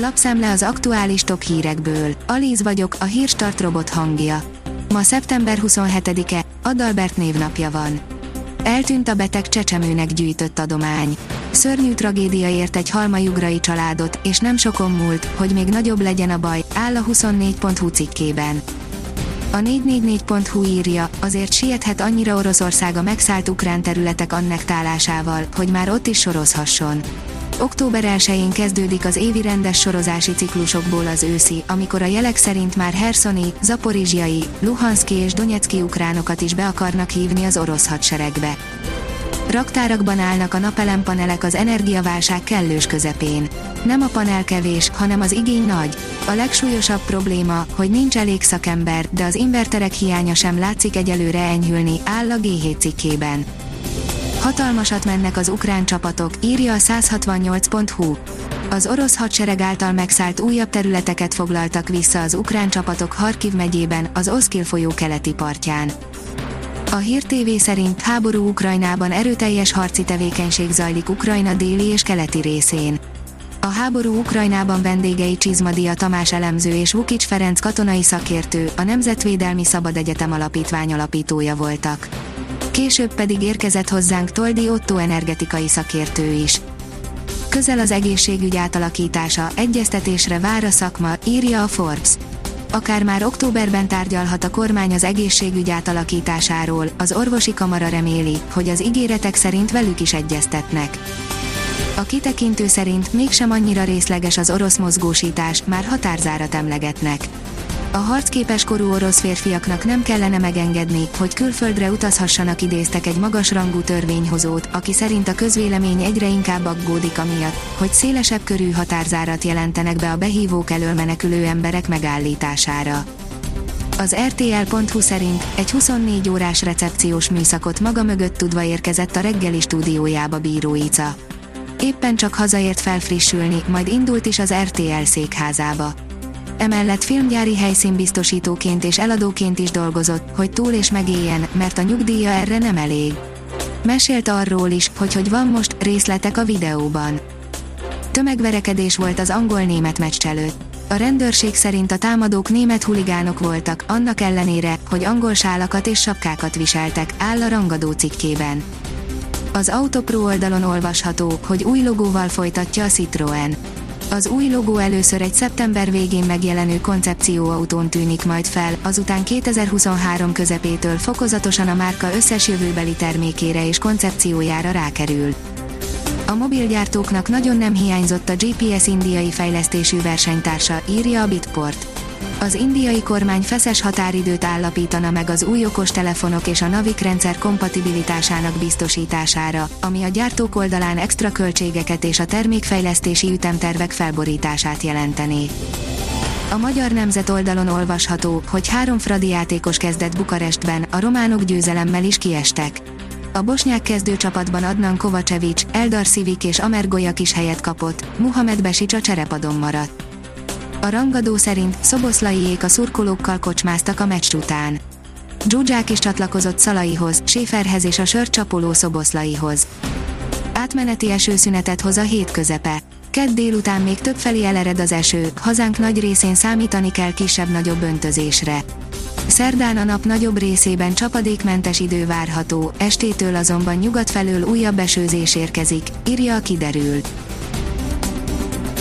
Lapszemle az aktuális top hírekből. Alíz vagyok, a hírstart robot hangja. Ma szeptember 27-e, Adalbert névnapja van. Eltűnt a beteg csecsemőnek gyűjtött adomány. Szörnyű tragédia ért egy halmajugrai családot, és nem sokon múlt, hogy még nagyobb legyen a baj, áll a 24.hu cikkében. A 444.hu írja, azért siethet annyira Oroszország a megszállt ukrán területek annektálásával, hogy már ott is sorozhasson. Október 1-én kezdődik az évi rendes sorozási ciklusokból az őszi, amikor a jelek szerint már Herszoni, Zaporizsiai, Luhanszki és Donetszki ukránokat is be akarnak hívni az orosz hadseregbe. Raktárakban állnak a napelempanelek az energiaválság kellős közepén. Nem a panel kevés, hanem az igény nagy. A legsúlyosabb probléma, hogy nincs elég szakember, de az inverterek hiánya sem látszik egyelőre enyhülni, áll a G7 cikkében. Hatalmasat mennek az ukrán csapatok, írja a 168.hu. Az orosz hadsereg által megszállt újabb területeket foglaltak vissza az ukrán csapatok Harkiv megyében, az Oszkil folyó keleti partján. A Hír TV szerint háború Ukrajnában erőteljes harci tevékenység zajlik Ukrajna déli és keleti részén. A háború Ukrajnában vendégei Csizmadia Tamás elemző és Vukics Ferenc katonai szakértő, a Nemzetvédelmi Szabad Egyetem alapítvány alapítója voltak. Később pedig érkezett hozzánk Toldi Otto energetikai szakértő is. Közel az egészségügy átalakítása, egyeztetésre vár a szakma, írja a Forbes. Akár már októberben tárgyalhat a kormány az egészségügy átalakításáról, az orvosi kamara reméli, hogy az ígéretek szerint velük is egyeztetnek. A kitekintő szerint mégsem annyira részleges az orosz mozgósítás, már határzárat emlegetnek. A harcképes korú orosz férfiaknak nem kellene megengedni, hogy külföldre utazhassanak idéztek egy magasrangú törvényhozót, aki szerint a közvélemény egyre inkább aggódik amiatt, hogy szélesebb körű határzárat jelentenek be a behívók elől menekülő emberek megállítására. Az RTL.hu szerint egy 24 órás recepciós műszakot maga mögött tudva érkezett a reggeli stúdiójába Bíró Ica. Éppen csak hazaért felfrissülni, majd indult is az RTL székházába emellett filmgyári helyszínbiztosítóként és eladóként is dolgozott, hogy túl és megéljen, mert a nyugdíja erre nem elég. Mesélt arról is, hogy hogy van most részletek a videóban. Tömegverekedés volt az angol-német meccs előtt. A rendőrség szerint a támadók német huligánok voltak, annak ellenére, hogy angol sálakat és sapkákat viseltek, áll a rangadó cikkében. Az Autopro oldalon olvasható, hogy új logóval folytatja a Citroën. Az új logó először egy szeptember végén megjelenő koncepcióautón tűnik majd fel, azután 2023 közepétől fokozatosan a márka összes jövőbeli termékére és koncepciójára rákerül. A mobilgyártóknak nagyon nem hiányzott a GPS indiai fejlesztésű versenytársa, írja a Bitport. Az indiai kormány feszes határidőt állapítana meg az új okostelefonok és a Navik rendszer kompatibilitásának biztosítására, ami a gyártók oldalán extra költségeket és a termékfejlesztési ütemtervek felborítását jelentené. A Magyar Nemzet oldalon olvasható, hogy három fradi játékos kezdett Bukarestben, a románok győzelemmel is kiestek. A bosnyák kezdőcsapatban Adnan Kovacevic, Eldar Szivik és Amer Goyak is helyet kapott, Muhammad Besic a cserepadon maradt. A rangadó szerint Szoboszlaiék a szurkolókkal kocsmáztak a meccs után. Zsuzsák is csatlakozott Szalaihoz, Séferhez és a sört csapoló Szoboszlaihoz. Átmeneti esőszünetet hoz a hét közepe. Kedd délután még többfelé elered az eső, hazánk nagy részén számítani kell kisebb-nagyobb öntözésre. Szerdán a nap nagyobb részében csapadékmentes idő várható, estétől azonban nyugat felől újabb esőzés érkezik, írja a kiderült.